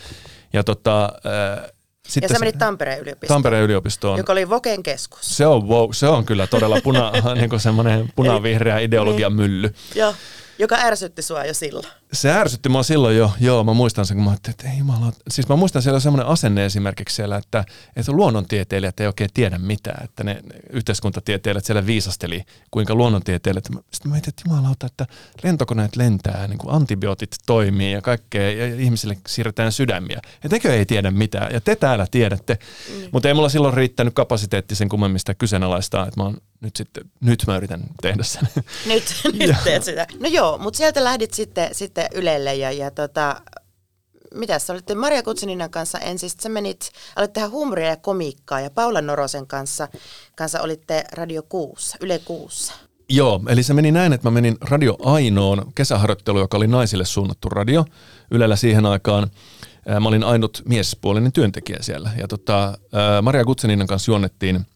Ja tota, eh, sitten ja sä menit Tampereen yliopistoon. Tampereen yliopistoon. Joka oli Voken keskus. Se on, wow, se on kyllä todella puna, niin semmoinen punavihreä ideologian niin. mylly. Joo. Joka ärsytti sua jo silloin. Se ärsytti mua silloin jo, joo, mä muistan sen, kun mä ajattelin, että ei jumala. Siis mä muistan siellä semmoinen asenne esimerkiksi siellä, että, että luonnontieteilijät ei oikein tiedä mitään, että ne, yhteiskuntatieteilijät siellä viisasteli, kuinka luonnontieteilijät. Sitten mä mietin, että jumalauta, että lentokoneet lentää, niin kuin antibiootit toimii ja kaikkea, ja ihmisille siirretään sydämiä. Ja tekö ei tiedä mitään, ja te täällä tiedätte. Mm. Mutta ei mulla silloin riittänyt kapasiteetti sen kummemmista kyseenalaistaa, että mä oon nyt sitten, nyt mä yritän tehdä sen. Nyt, nyt teet sitä. No joo, mutta sieltä lähdit sitten, sitten Ylelle ja, ja tota, mitä sä olitte Maria Kutsininan kanssa ensin, sä menit, aloit tehdä huumoria ja komiikkaa ja Paula Norosen kanssa, kanssa olitte Radio Kuussa, Yle Kuussa. Joo, eli se meni näin, että mä menin Radio Ainoon kesäharjoittelu, joka oli naisille suunnattu radio Ylellä siihen aikaan. Mä olin ainut miespuolinen työntekijä siellä. Ja tota, Maria Kutsininan kanssa juonnettiin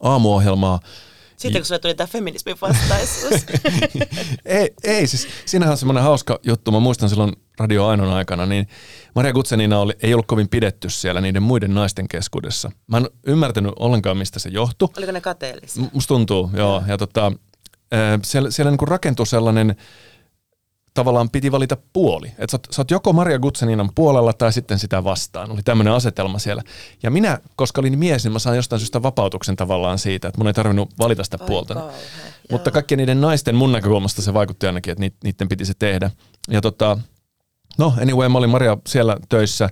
aamuohjelmaa. Sitten kun sulle tuli tämä feminismin vastaisuus. ei, ei, siis siinähän on semmoinen hauska juttu. Mä muistan silloin Radio Ainon aikana, niin Maria Gutsenina oli, ei ollut kovin pidetty siellä niiden muiden naisten keskuudessa. Mä en ymmärtänyt ollenkaan, mistä se johtui. Oliko ne kateellisia? Musta tuntuu, joo. Ja tota, siellä, siellä niin rakentui sellainen, tavallaan piti valita puoli. Että sä, sä oot joko Maria Gutseninan puolella tai sitten sitä vastaan. Oli tämmöinen asetelma siellä. Ja minä, koska olin mies, niin mä sain jostain syystä vapautuksen tavallaan siitä, että mun ei tarvinnut valita sitä puolta. Kauhe. Mutta kaikkien niiden naisten mun näkökulmasta se vaikutti ainakin, että niiden piti se tehdä. Ja tota, no anyway, mä olin Maria siellä töissä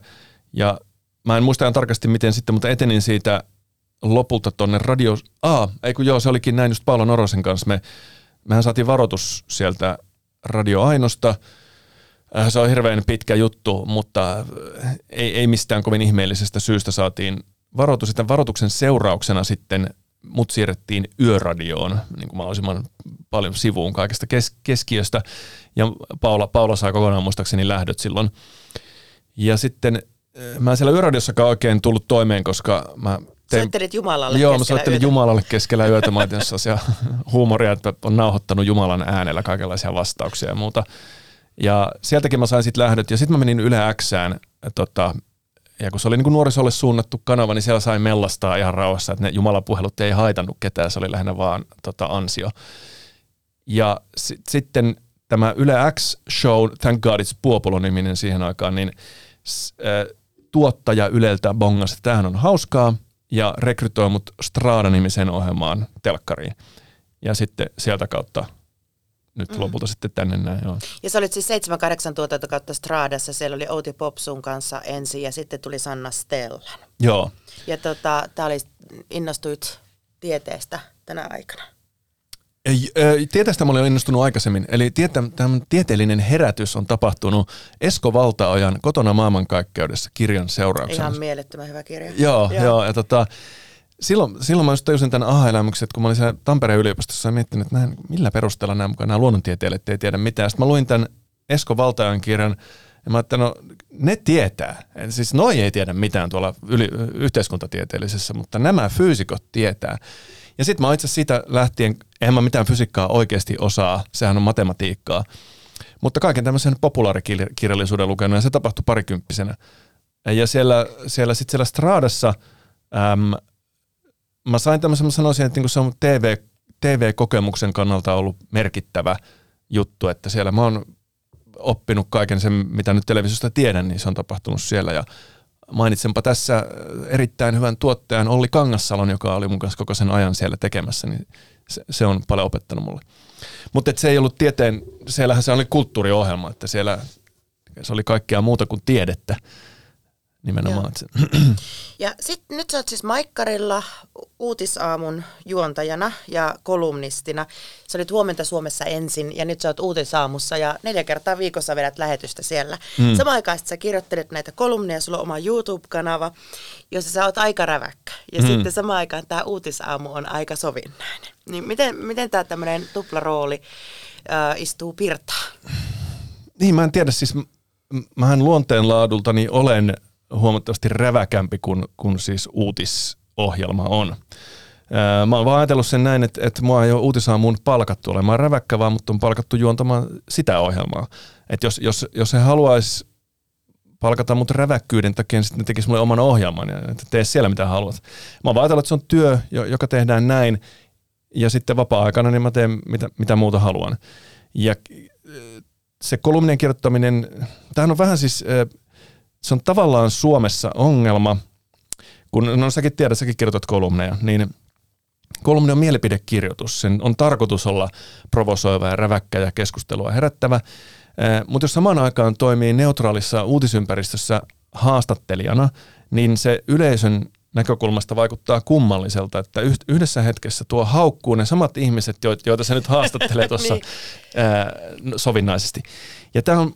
ja mä en muista ihan tarkasti miten sitten, mutta etenin siitä lopulta tonne radio... Aa, ei kun joo, se olikin näin just Paula Norosen kanssa. Me, mehän saatiin varoitus sieltä Radio Ainosta. Äh, se on hirveän pitkä juttu, mutta ei, ei mistään kovin ihmeellisestä syystä saatiin varoitus. Sitten varoituksen seurauksena sitten mut siirrettiin yöradioon niin kuin mahdollisimman paljon sivuun kaikesta kes- keskiöstä. Ja Paula, Paula saa kokonaan muistaakseni lähdöt silloin. Ja sitten äh, mä en siellä yöradiossa oikein tullut toimeen, koska mä tein... Soittelit Jumalalle Joo, mä soittelin yötä. Jumalalle keskellä yötä. Mä ja huumoria, että on nauhoittanut Jumalan äänellä kaikenlaisia vastauksia ja muuta. Ja sieltäkin mä sain sitten lähdöt. Ja sitten mä menin Yle Xään, tota, ja kun se oli niin kuin nuorisolle suunnattu kanava, niin siellä sai mellastaa ihan rauhassa, että ne Jumalapuhelut ei haitannut ketään, se oli lähinnä vaan tota, ansio. Ja s- sitten tämä Yle X-show, Thank God It's Puopolo-niminen siihen aikaan, niin äh, tuottaja Yleltä bongasi, että tämähän on hauskaa, ja rekrytoi mut Strada-nimisen ohjelmaan telkkariin. Ja sitten sieltä kautta nyt mm. lopulta sitten tänne näin. Joo. Ja sä olit siis 7-8 tuotantokautta Stradassa, siellä oli Outi Popsun kanssa ensin ja sitten tuli Sanna Stellan. Joo. Ja tota, tää oli, innostuit tieteestä tänä aikana. Tieteestä mä olin innostunut aikaisemmin. Eli tietä, tieteellinen herätys on tapahtunut Esko Valtaojan Kotona maailmankaikkeudessa kirjan seurauksena. Ihan mielettömän hyvä kirja. Joo, joo. joo ja tota, silloin, silloin mä just tajusin tämän aha-elämyksen, että kun mä olin siellä Tampereen yliopistossa ja miettinyt, että näin, millä perusteella nämä, mukaan nämä luonnontieteilijät ei tiedä mitään. Sitten mä luin tämän Esko Valtaojan kirjan ja mä ajattelin, no ne tietää. Siis noi ei tiedä mitään tuolla yli, yhteiskuntatieteellisessä, mutta nämä fyysikot tietää. Ja sitten mä itse siitä lähtien, en mä mitään fysiikkaa oikeasti osaa, sehän on matematiikkaa. Mutta kaiken tämmöisen populaarikirjallisuuden lukenut ja se tapahtui parikymppisenä. Ja siellä, siellä sitten siellä Stradassa äm, mä sain tämmöisen, mä sanoisin, että niinku se on TV, TV-kokemuksen kannalta ollut merkittävä juttu, että siellä mä oon oppinut kaiken sen, mitä nyt televisiosta tiedän, niin se on tapahtunut siellä ja mainitsenpa tässä erittäin hyvän tuottajan Olli Kangassalon, joka oli mun kanssa koko sen ajan siellä tekemässä, niin se, se on paljon opettanut mulle. Mutta se ei ollut tieteen, siellähän se oli kulttuuriohjelma, että siellä se oli kaikkea muuta kuin tiedettä nimenomaan. Ja sitten nyt sä oot siis Maikkarilla uutisaamun juontajana ja kolumnistina. Sä olit huomenta Suomessa ensin ja nyt sä oot uutisaamussa ja neljä kertaa viikossa vedät lähetystä siellä. Mm. Samaan aikaan sä kirjoittelet näitä kolumneja, sulla on oma YouTube-kanava, jossa sä oot aika räväkkä. Ja mm. sitten samaan aikaan tämä uutisaamu on aika sovinnainen. Niin miten, miten tämä tämmöinen tuplarooli äh, istuu pirtaan? Niin, mä en tiedä, siis mähän luonteenlaadultani olen huomattavasti räväkämpi kuin, kuin siis uutisohjelma on. Mä oon vaan ajatellut sen näin, että, että mua ei ole uutisaamuun palkattu olemaan räväkkä, vaan mutta on palkattu juontamaan sitä ohjelmaa. Että jos, jos, jos he haluaisi palkata mut räväkkyyden takia, niin sitten ne tekisi mulle oman ohjelman ja että tee siellä mitä haluat. Mä oon vaan ajatellut, että se on työ, joka tehdään näin, ja sitten vapaa-aikana niin mä teen mitä, mitä muuta haluan. Ja se kolumnien kirjoittaminen, tämähän on vähän siis se on tavallaan Suomessa ongelma, kun no säkin tiedät, säkin kirjoitat kolumneja, niin kolumni on mielipidekirjoitus. Sen on tarkoitus olla provosoiva ja räväkkä ja keskustelua herättävä. Eh, mutta jos samaan aikaan toimii neutraalissa uutisympäristössä haastattelijana, niin se yleisön näkökulmasta vaikuttaa kummalliselta, että yhdessä hetkessä tuo haukkuu ne samat ihmiset, joita se nyt haastattelee tuossa niin. sovinnaisesti. Ja tämä on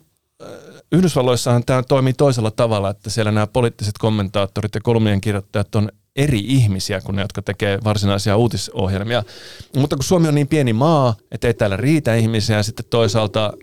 Yhdysvalloissahan tämä toimii toisella tavalla, että siellä nämä poliittiset kommentaattorit ja kolumnien kirjoittajat on eri ihmisiä kuin ne, jotka tekee varsinaisia uutisohjelmia. Mutta kun Suomi on niin pieni maa, että ei täällä riitä ihmisiä, ja sitten toisaalta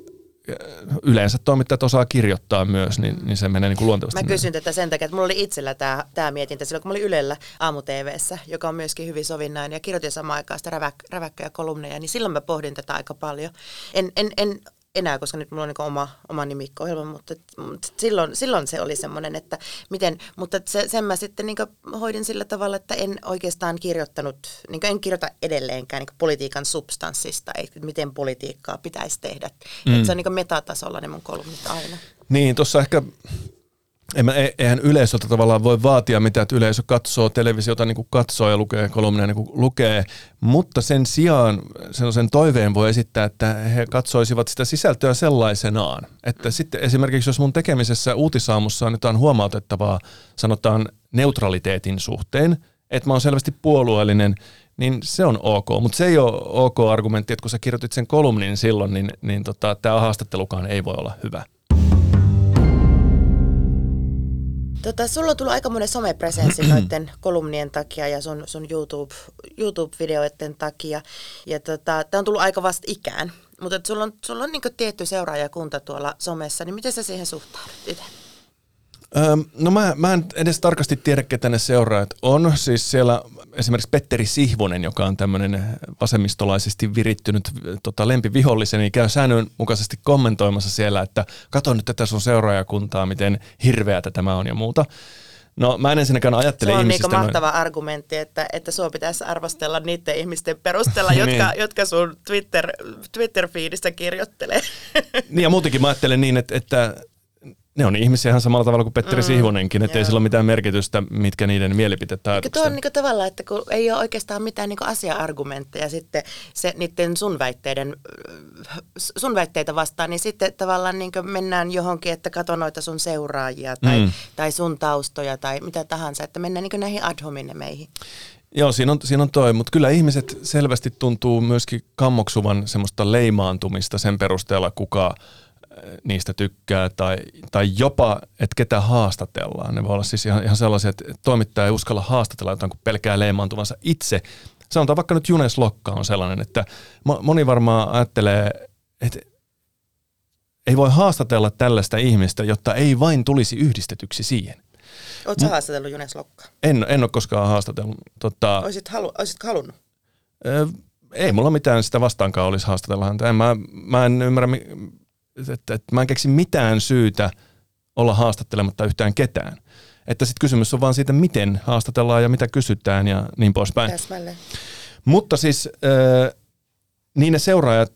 yleensä toimittajat osaa kirjoittaa myös, niin, niin se menee niin kuin luontevasti. Mä kysyn tätä sen takia, että mulla oli itsellä tämä, tämä mietintä silloin, kun mä olin Ylellä aamu TVssä, joka on myöskin hyvin sovinnainen ja kirjoitin samaan aikaan sitä räväk, räväkköjä kolumneja, niin silloin mä pohdin tätä aika paljon. En, en, en enää, koska nyt mulla on niin oma, oma nimikko-ohjelma, mutta, mutta silloin, silloin se oli semmoinen, että miten, mutta se, sen mä sitten niin hoidin sillä tavalla, että en oikeastaan kirjoittanut, niin en kirjoita edelleenkään niin politiikan substanssista, että miten politiikkaa pitäisi tehdä. Mm. Että se on niin metatasolla ne mun kolumnit aina. Niin, tuossa ehkä en mä, e, eihän yleisöltä tavallaan voi vaatia mitä, että yleisö katsoo televisiota niin kuin katsoo ja lukee kolumneja niin kuin lukee, mutta sen sijaan sellaisen toiveen voi esittää, että he katsoisivat sitä sisältöä sellaisenaan. Että sitten esimerkiksi jos mun tekemisessä uutisaamussa on jotain huomautettavaa, sanotaan neutraliteetin suhteen, että mä oon selvästi puolueellinen, niin se on ok. Mutta se ei ole ok argumentti, että kun sä kirjoitit sen kolumnin silloin, niin, niin tota, tämä haastattelukaan ei voi olla hyvä. Tota, sulla on tullut aika monen somepresenssi noiden kolumnien takia ja sun, sun YouTube, YouTube-videoiden takia. Ja tota, tämä on tullut aika vasta ikään. Mutta sulla on, sulla on niinku tietty seuraajakunta tuolla somessa, niin miten sä siihen suhtaudut itse? No mä, mä en edes tarkasti tiedä, ketä ne seuraajat on. Siis siellä esimerkiksi Petteri Sihvonen, joka on tämmöinen vasemmistolaisesti virittynyt tota, lempiviholliseni, niin käy säännönmukaisesti kommentoimassa siellä, että kato nyt tätä sun seuraajakuntaa, miten hirveätä tämä on ja muuta. No mä en ensinnäkään ajattele Se on ihmisistä... niin mahtava noin... argumentti, että, että sua pitäisi arvostella niiden ihmisten perusteella, jotka, niin. jotka sun Twitter, Twitter-fiidistä kirjoittelee. niin ja muutenkin mä ajattelen niin, että, että ne on ihmisiä ihan samalla tavalla kuin Petteri mm, Sihvonenkin, että ei sillä ole mitään merkitystä, mitkä niiden mielipiteet tai Tuo on niin tavallaan, että kun ei ole oikeastaan mitään niin asia-argumentteja sitten se, niiden sun, väitteiden, sun väitteitä vastaan, niin sitten tavallaan niin mennään johonkin, että kato noita sun seuraajia tai, mm. tai sun taustoja tai mitä tahansa, että mennään niin näihin ad hominem Joo, siinä on, siinä on toi, mutta kyllä ihmiset selvästi tuntuu myöskin kammoksuvan semmoista leimaantumista sen perusteella, kuka niistä tykkää tai, tai jopa, että ketä haastatellaan. Ne voi olla siis ihan, ihan sellaisia, että toimittaja ei uskalla haastatella jotain, kun pelkää leimaantuvansa itse. Sanotaan vaikka nyt Junes Lokka on sellainen, että moni varmaan ajattelee, että ei voi haastatella tällaista ihmistä, jotta ei vain tulisi yhdistetyksi siihen. Oletko M- haastatellut Junes Lokka? En, en ole koskaan haastatellut. Tota, Oisit halu, olisitko halunnut? ei mulla mitään sitä vastaankaan olisi haastatella häntä. En, mä, mä en ymmärrä, että, että mä en keksi mitään syytä olla haastattelematta yhtään ketään. Että sitten kysymys on vaan siitä, miten haastatellaan ja mitä kysytään ja niin poispäin. Täsmälleen. Mutta siis äh, niin ne seuraajat,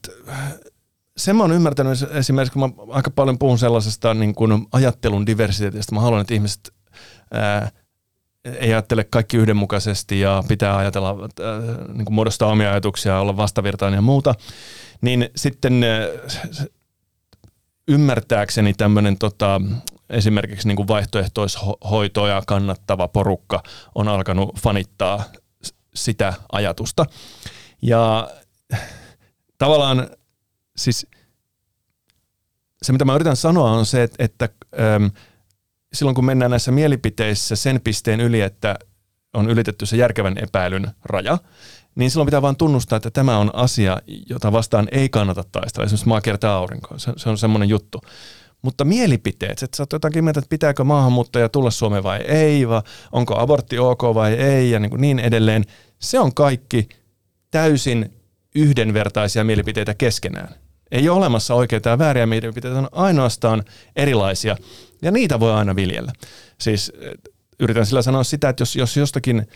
sen mä oon ymmärtänyt esimerkiksi, kun mä aika paljon puhun sellaisesta niin kuin ajattelun diversiteetistä. Mä haluan, että ihmiset äh, ei ajattele kaikki yhdenmukaisesti ja pitää ajatella, äh, niin kuin muodostaa omia ajatuksia, olla vastavirtainen ja muuta. Niin sitten ymmärtääkseni tämmöinen tota, esimerkiksi niin vaihtoehtoishoitoja kannattava porukka on alkanut fanittaa sitä ajatusta. Ja tavallaan siis se, mitä mä yritän sanoa, on se, että, että äm, silloin kun mennään näissä mielipiteissä sen pisteen yli, että on ylitetty se järkevän epäilyn raja, niin silloin pitää vain tunnustaa, että tämä on asia, jota vastaan ei kannata taistella. Esimerkiksi maa kiertää aurinkoon. Se, se on semmoinen juttu. Mutta mielipiteet, että sä oot jotakin mieltä, että pitääkö maahanmuuttaja tulla Suomeen vai ei, vai onko abortti ok vai ei ja niin, kuin niin edelleen. Se on kaikki täysin yhdenvertaisia mielipiteitä keskenään. Ei ole olemassa oikeita ja vääriä mielipiteitä, on ainoastaan erilaisia ja niitä voi aina viljellä. Siis yritän sillä sanoa sitä, että jos, jos jostakin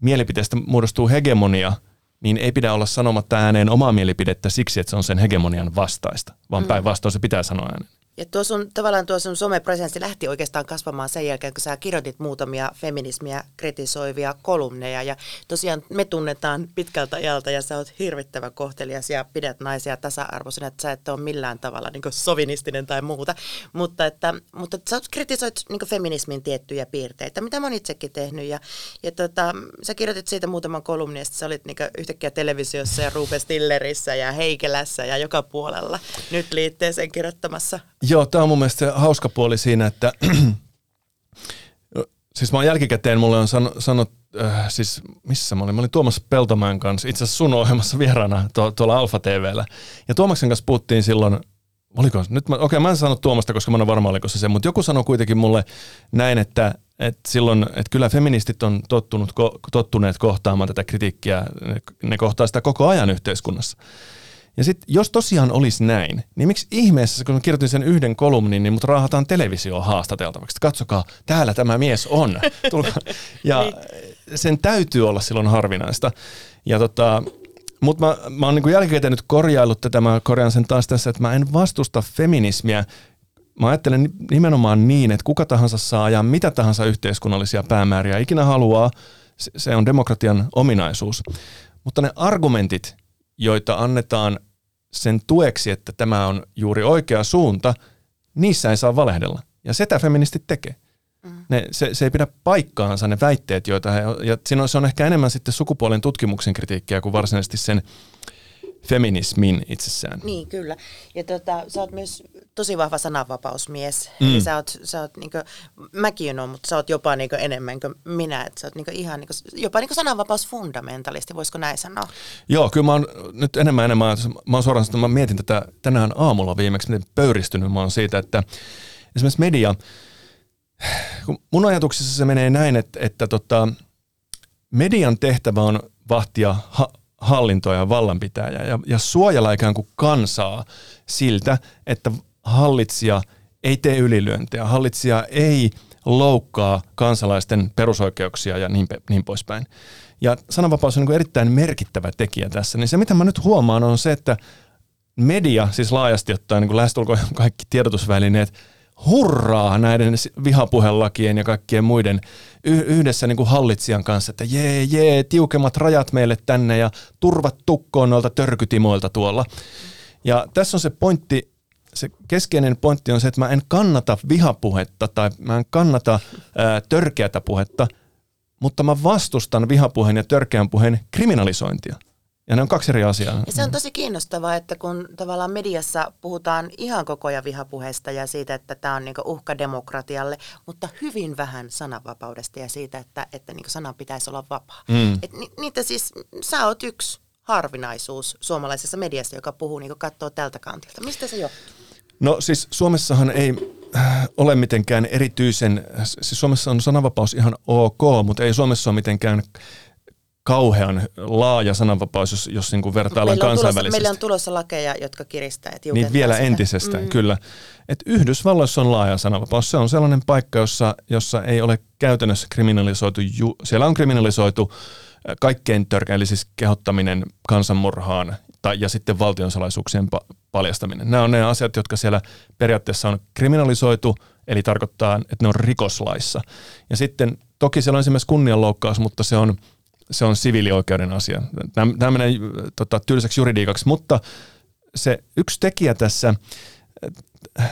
mielipiteestä muodostuu hegemonia, niin ei pidä olla sanomatta ääneen omaa mielipidettä siksi, että se on sen hegemonian vastaista, vaan mm. päinvastoin se pitää sanoa ääneen. Ja tuo sun, tavallaan tuo sun somepresenssi lähti oikeastaan kasvamaan sen jälkeen, kun sä kirjoitit muutamia feminismiä kritisoivia kolumneja. Ja tosiaan me tunnetaan pitkältä ajalta ja sä oot hirvittävän kohtelias ja pidät naisia tasa-arvoisena, että sä et ole millään tavalla niin sovinistinen tai muuta. Mutta, että, mutta sä kritisoit niin feminismin tiettyjä piirteitä, mitä mä oon itsekin tehnyt. Ja, ja tota, sä kirjoitit siitä muutaman kolumnin, että sä olit niin yhtäkkiä televisiossa ja Rupe Stillerissä ja Heikelässä ja joka puolella nyt liitteeseen kirjoittamassa Joo, tämä on mun mielestä se hauska puoli siinä, että siis mä oon jälkikäteen, mulle on san, sanot, äh, siis missä mä olin? Mä olin Tuomas Peltomäen kanssa, itse asiassa sun ohjelmassa vieraana tuolla Alfa TVllä. Ja Tuomaksen kanssa puhuttiin silloin oliko, nyt mä, okei mä en sano Tuomasta, koska mä en varma oliko se se, mutta joku sanoi kuitenkin mulle näin, että, että silloin, että kyllä feministit on tottunut, tottuneet kohtaamaan tätä kritiikkiä, ne, ne kohtaa sitä koko ajan yhteiskunnassa. Ja sitten jos tosiaan olisi näin, niin miksi ihmeessä, kun mä kirjoitin sen yhden kolumnin, niin mut raahataan televisioon haastateltavaksi. Katsokaa, täällä tämä mies on. ja niin. sen täytyy olla silloin harvinaista. Ja tota, mutta mä, mä oon niin jälkikäteen nyt korjaillut tätä, mä korjaan sen taas tässä, että mä en vastusta feminismiä. Mä ajattelen nimenomaan niin, että kuka tahansa saa ajaa mitä tahansa yhteiskunnallisia päämääriä ikinä haluaa, se on demokratian ominaisuus. Mutta ne argumentit, joita annetaan sen tueksi, että tämä on juuri oikea suunta, niissä ei saa valehdella. Ja sitä feministit tekee. Mm. Ne, se, se ei pidä paikkaansa ne väitteet, joita he, ja siinä on, se on ehkä enemmän sitten sukupuolen tutkimuksen kritiikkiä kuin varsinaisesti sen feminismin itsessään. Niin, kyllä. Ja tota, sä oot myös tosi vahva sananvapausmies. Mm. Eli sä oot, sä oot niinku, mäkin on, mutta sä oot jopa niinku enemmän kuin minä. Et sä oot niinku ihan niinku, jopa niinku sananvapausfundamentalisti, voisiko näin sanoa? Joo, kyllä mä oon nyt enemmän enemmän, mä oon suoraan että mä mietin tätä tänään aamulla viimeksi, miten pöyristynyt mä oon siitä, että esimerkiksi media, mun ajatuksissa se menee näin, että, että tota, median tehtävä on vahtia ha- hallintoa ja vallanpitäjää ja, ja suojella ikään kuin kansaa siltä, että hallitsija ei tee ylilyöntejä, hallitsija ei loukkaa kansalaisten perusoikeuksia ja niin, niin poispäin. Ja sananvapaus on niin erittäin merkittävä tekijä tässä. Niin se, mitä mä nyt huomaan, on se, että media, siis laajasti ottaen niin lähestulkoon kaikki tiedotusvälineet, hurraa näiden vihapuhelakien ja kaikkien muiden yhdessä niin kuin hallitsijan kanssa, että jee, jee, tiukemmat rajat meille tänne ja turvat tukkoon noilta törkytimoilta tuolla. Ja tässä on se pointti, se keskeinen pointti on se, että mä en kannata vihapuhetta tai mä en kannata ää, törkeätä puhetta, mutta mä vastustan vihapuheen ja törkeän puheen kriminalisointia. Ja ne on kaksi eri asiaa. Ja se on tosi kiinnostavaa, että kun tavallaan mediassa puhutaan ihan koko ajan vihapuheesta ja siitä, että tämä on niinku uhka demokratialle, mutta hyvin vähän sananvapaudesta ja siitä, että, että niinku sanan pitäisi olla vapaa. Mm. Et ni, niitä siis, sä oot yksi harvinaisuus suomalaisessa mediassa, joka puhuu, niin katsoo tältä kantilta. Mistä se johtuu? No siis Suomessahan ei äh, ole mitenkään erityisen, siis Suomessa on sananvapaus ihan ok, mutta ei Suomessa ole mitenkään kauhean laaja sananvapaus, jos, jos niin kuin vertaillaan meillä kansainvälisesti. Tulossa, meillä on tulossa lakeja, jotka kiristää ja Niin vielä sitä. entisestään, mm. kyllä. Et Yhdysvalloissa on laaja sananvapaus. Se on sellainen paikka, jossa, jossa ei ole käytännössä kriminalisoitu, ju, siellä on kriminalisoitu kaikkein törkeä, eli siis kehottaminen kansanmurhaan tai, ja sitten valtionsalaisuuksien pa- paljastaminen. Nämä on ne asiat, jotka siellä periaatteessa on kriminalisoitu, eli tarkoittaa, että ne on rikoslaissa. Ja sitten toki siellä on esimerkiksi kunnianloukkaus, mutta se on – se on siviilioikeuden asia. Tämä menee tota, tylsäksi juridiikaksi, mutta se yksi tekijä tässä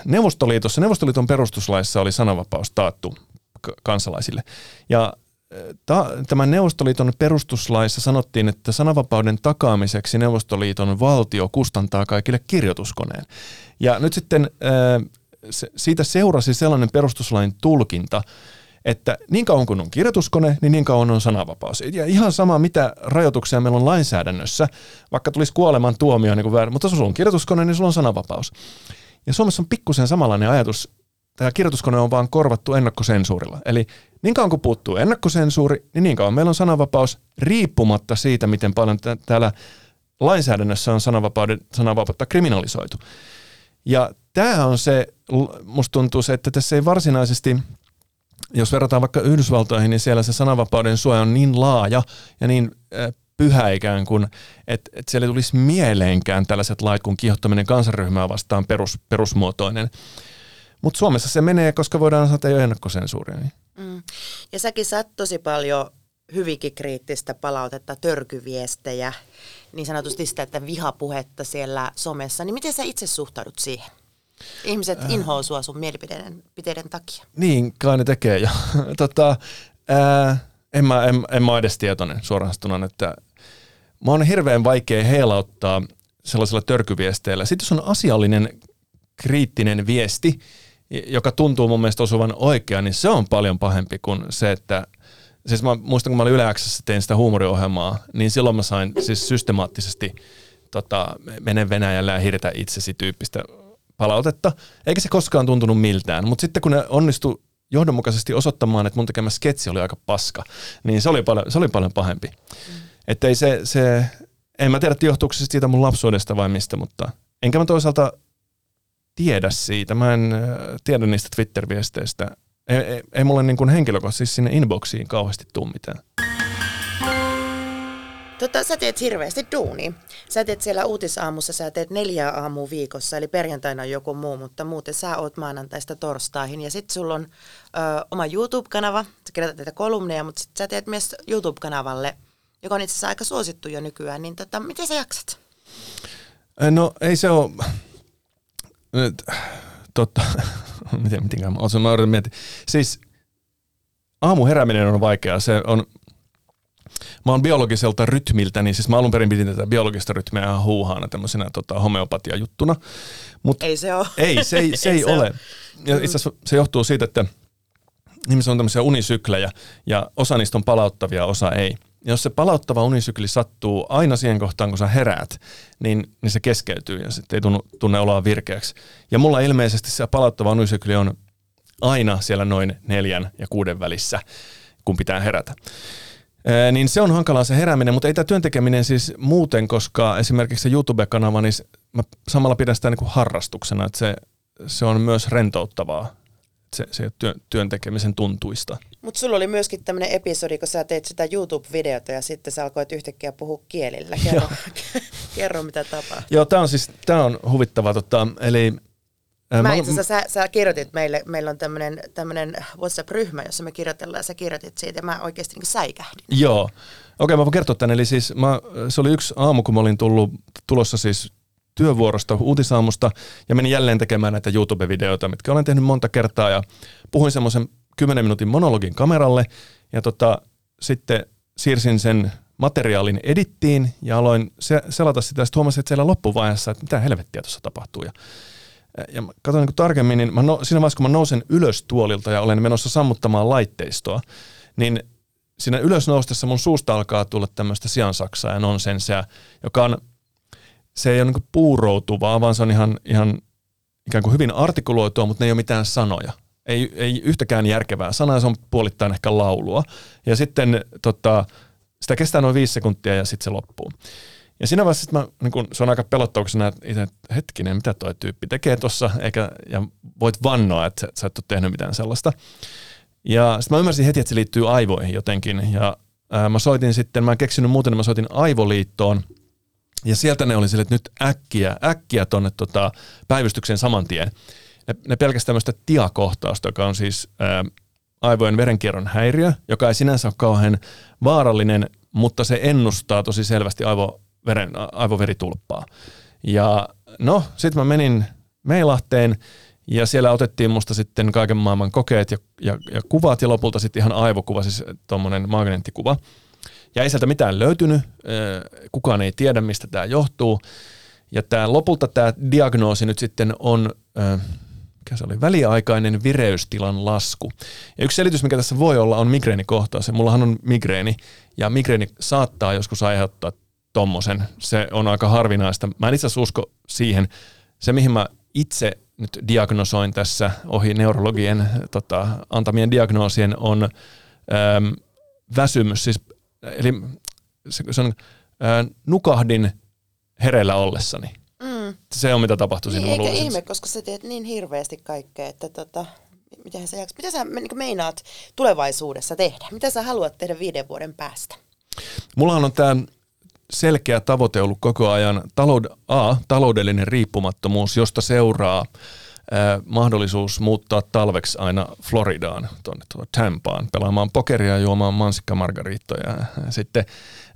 Neuvostoliitossa, Neuvostoliiton perustuslaissa oli sananvapaus taattu kansalaisille. Ja ta, tämän Neuvostoliiton perustuslaissa sanottiin, että sananvapauden takaamiseksi Neuvostoliiton valtio kustantaa kaikille kirjoituskoneen. Ja nyt sitten siitä seurasi sellainen perustuslain tulkinta, että niin kauan kun on kirjoituskone, niin niin kauan on sananvapaus. Ja ihan sama, mitä rajoituksia meillä on lainsäädännössä, vaikka tulisi kuoleman tuomio, niin kuin mutta jos sulla on kirjoituskone, niin sulla on sananvapaus. Ja Suomessa on pikkusen samanlainen ajatus. Tämä kirjoituskone on vaan korvattu ennakkosensuurilla. Eli niin kauan kun puuttuu ennakkosensuuri, niin niin kauan meillä on sananvapaus riippumatta siitä, miten paljon täällä lainsäädännössä on sananvapautta kriminalisoitu. Ja tämä on se, musta tuntuu se, että tässä ei varsinaisesti – jos verrataan vaikka Yhdysvaltoihin, niin siellä se sananvapauden suoja on niin laaja ja niin pyhä ikään kuin, että, että siellä ei tulisi mieleenkään tällaiset lait kuin kiihottaminen kansanryhmää vastaan perus, perusmuotoinen. Mutta Suomessa se menee, koska voidaan ei ole ennakkosensuuria. Niin. Mm. Ja säkin saat tosi paljon hyvinkin kriittistä palautetta, törkyviestejä, niin sanotusti sitä, että vihapuhetta siellä somessa. Niin miten sä itse suhtaudut siihen? Ihmiset äh, inhoa sua sun mielipiteiden takia. Niin, kai ne tekee. Ja, tota, ää, en, mä, en, en mä edes tietoinen suoraan että mä on hirveän vaikea heilauttaa sellaisella törkyviesteillä. Sitten jos on asiallinen kriittinen viesti, joka tuntuu mun mielestä osuvan oikein, niin se on paljon pahempi kuin se, että Siis mä muistan, kun mä olin Yle tein sitä huumoriohjelmaa, niin silloin mä sain siis systemaattisesti tota, mene Venäjällä ja hirtä itsesi tyyppistä palautetta, eikä se koskaan tuntunut miltään. Mutta sitten kun ne onnistu johdonmukaisesti osoittamaan, että mun tekemä sketsi oli aika paska, niin se oli paljon, se oli paljon pahempi. Mm. Että ei se, se, en mä tiedä, johtuuko se siitä mun lapsuudesta vai mistä, mutta enkä mä toisaalta tiedä siitä. Mä en tiedä niistä Twitter-viesteistä. Ei, ei, ei mulle niin kuin henkilökohtaisesti sinne inboxiin kauheasti tuu mitään. Tota, sä teet hirveästi duuni. Sä teet siellä uutisaamussa, sä teet neljää aamua viikossa, eli perjantaina on joku muu, mutta muuten sä oot maanantaista torstaihin. Ja sit sulla on ö, oma YouTube-kanava, sä kirjoitat näitä kolumneja, mutta sit sä teet myös YouTube-kanavalle, joka on itse asiassa aika suosittu jo nykyään. Niin tota, miten sä jaksat? No ei se ole... Totta, miten, mitenkään mä oon miettiä. Siis aamu herääminen on vaikeaa. Se on, mä oon biologiselta rytmiltä, niin siis mä alun perin pidin tätä biologista rytmiä ihan huuhaana tämmöisenä tota, homeopatia-juttuna. Mut ei se ole. Ei, se ei, se ei, ei ole. ole. Ja itse asiassa se johtuu siitä, että ihmisillä on tämmöisiä unisyklejä ja osa niistä on palauttavia, osa ei. Ja jos se palauttava unisykli sattuu aina siihen kohtaan, kun sä heräät, niin, niin se keskeytyy ja sitten ei tunnu, tunne oloa virkeäksi. Ja mulla ilmeisesti se palauttava unisykli on aina siellä noin neljän ja kuuden välissä, kun pitää herätä niin se on hankalaa se herääminen, mutta ei tämä työntekeminen siis muuten, koska esimerkiksi se YouTube-kanava, niin mä samalla pidän sitä niin kuin harrastuksena, että se, se on myös rentouttavaa, se, se työn, työn tekemisen tuntuista. Mutta sulla oli myöskin tämmöinen episodi, kun sä teit sitä YouTube-videota ja sitten sä alkoit yhtäkkiä puhua kielillä. Kerro, kerro mitä tapahtuu. Joo, tämä on siis, tämä on huvittavaa. Tota, eli Mä itse asiassa, sä, sä kirjoitit meille, meillä on tämmöinen, WhatsApp-ryhmä, jossa me kirjoitellaan, ja sä kirjoitit siitä, ja mä oikeasti niin säikähdin. Joo. Okei, okay, mä voin kertoa tänne. Eli siis mä, se oli yksi aamu, kun mä olin tullut, tulossa siis työvuorosta, uutisaamusta, ja menin jälleen tekemään näitä YouTube-videoita, mitkä olen tehnyt monta kertaa, ja puhuin semmoisen 10 minuutin monologin kameralle, ja tota, sitten siirsin sen materiaalin edittiin, ja aloin se, selata sitä, ja sitten huomasin, että siellä loppuvaiheessa, että mitä helvettiä tuossa tapahtuu, ja ja mä katson niin tarkemmin, niin mä no, siinä vaiheessa kun mä nousen ylös tuolilta ja olen menossa sammuttamaan laitteistoa, niin siinä ylös noustessa mun suusta alkaa tulla tämmöistä siansaksaa ja nonsensia, joka on, se ei ole niin puuroutuvaa, vaan se on ihan, ihan ikään kuin hyvin artikuloitua, mutta ne ei ole mitään sanoja. Ei, ei yhtäkään järkevää sanaa, se on puolittain ehkä laulua. Ja sitten tota, sitä kestää noin viisi sekuntia ja sitten se loppuu. Ja siinä vaiheessa mä, niin kun, se on aika pelottava, kun itse, hetkinen, mitä toi tyyppi tekee tuossa, eikä, ja voit vannoa, että sä, et ole tehnyt mitään sellaista. Ja sitten mä ymmärsin heti, että se liittyy aivoihin jotenkin, ja ää, mä soitin sitten, mä en keksinyt muuten, niin mä soitin Aivoliittoon, ja sieltä ne oli sille, että nyt äkkiä, äkkiä tonne tota, päivystykseen saman tien. Ne, ne pelkästään tämmöistä tiakohtausta, joka on siis ää, aivojen verenkierron häiriö, joka ei sinänsä ole kauhean vaarallinen, mutta se ennustaa tosi selvästi aivo, veren, aivoveritulppaa. Ja no, sitten mä menin Meilahteen ja siellä otettiin musta sitten kaiken maailman kokeet ja, ja, ja kuvat ja lopulta sitten ihan aivokuva, siis tuommoinen magneettikuva. Ja ei sieltä mitään löytynyt, kukaan ei tiedä mistä tämä johtuu. Ja tämä, lopulta tämä diagnoosi nyt sitten on, mikä se oli, väliaikainen vireystilan lasku. Ja yksi selitys, mikä tässä voi olla, on migreenikohtaus. Mullahan on migreeni, ja migreeni saattaa joskus aiheuttaa tommosen. Se on aika harvinaista. Mä en itse asiassa usko siihen. Se, mihin mä itse nyt diagnosoin tässä ohi neurologien tota, antamien diagnoosien, on äm, väsymys. Siis, eli se, se on, ää, nukahdin hereillä ollessani. Mm. Se on mitä tapahtuu niin, siinä Eikä ihme, koska sä teet niin hirveästi kaikkea, että tota, mitä sä, mitä sä niin meinaat tulevaisuudessa tehdä? Mitä sä haluat tehdä viiden vuoden päästä? Mullahan on tämä selkeä tavoite ollut koko ajan taloud- A, taloudellinen riippumattomuus, josta seuraa ää, mahdollisuus muuttaa talveksi aina Floridaan, tuonne tuo Tampaan, pelaamaan pokeria ja juomaan mansikkamargariittoja. Ja sitten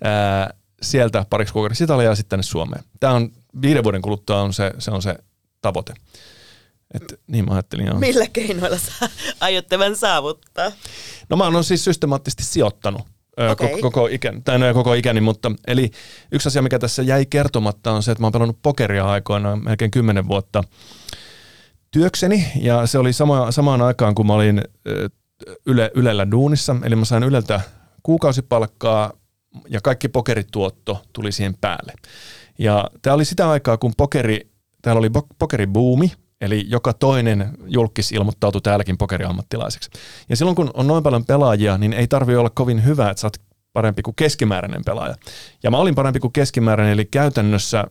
ää, sieltä pariksi kuukaudeksi Italiaa sitten tänne Suomeen. Tämä on viiden vuoden kuluttua on se, se, on se tavoite. Et, niin mä ajattelin, joo. Millä keinoilla sä aiot tämän saavuttaa? No mä oon siis systemaattisesti sijoittanut okay. koko, koko, ikän, tai no, koko ikäni, mutta eli yksi asia, mikä tässä jäi kertomatta on se, että mä oon pelannut pokeria aikoinaan melkein kymmenen vuotta työkseni, ja se oli sama, samaan aikaan, kun mä olin yle, Ylellä duunissa, eli mä sain Yleltä kuukausipalkkaa, ja kaikki pokerituotto tuli siihen päälle. Ja tämä oli sitä aikaa, kun pokeri, täällä oli pokeribuumi, Eli joka toinen julkis ilmoittautui täälläkin pokeriammattilaiseksi. Ja silloin kun on noin paljon pelaajia, niin ei tarvi olla kovin hyvä, että sä oot parempi kuin keskimääräinen pelaaja. Ja mä olin parempi kuin keskimääräinen, eli käytännössä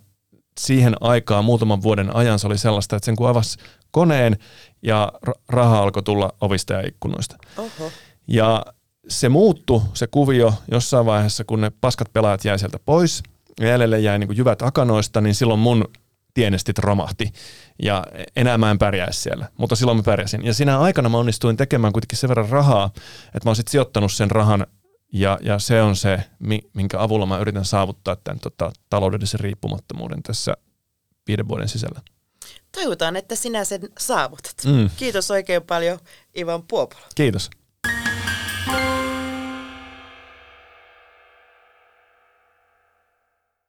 siihen aikaan muutaman vuoden ajan se oli sellaista, että sen kun avasi koneen ja raha alkoi tulla ovista ja ikkunoista. Oho. Ja se muuttu se kuvio jossain vaiheessa, kun ne paskat pelaajat jäi sieltä pois ja jäljelle jäi niin kuin jyvät akanoista, niin silloin mun tienestit romahti ja enää mä en pärjäisi siellä, mutta silloin mä pärjäsin. Ja siinä aikana mä onnistuin tekemään kuitenkin sen verran rahaa, että mä oon sitten sijoittanut sen rahan ja, ja se on se, minkä avulla mä yritän saavuttaa tämän tota, taloudellisen riippumattomuuden tässä viiden vuoden sisällä. Toivotaan, että sinä sen saavutat. Mm. Kiitos oikein paljon Ivan Puopola. Kiitos.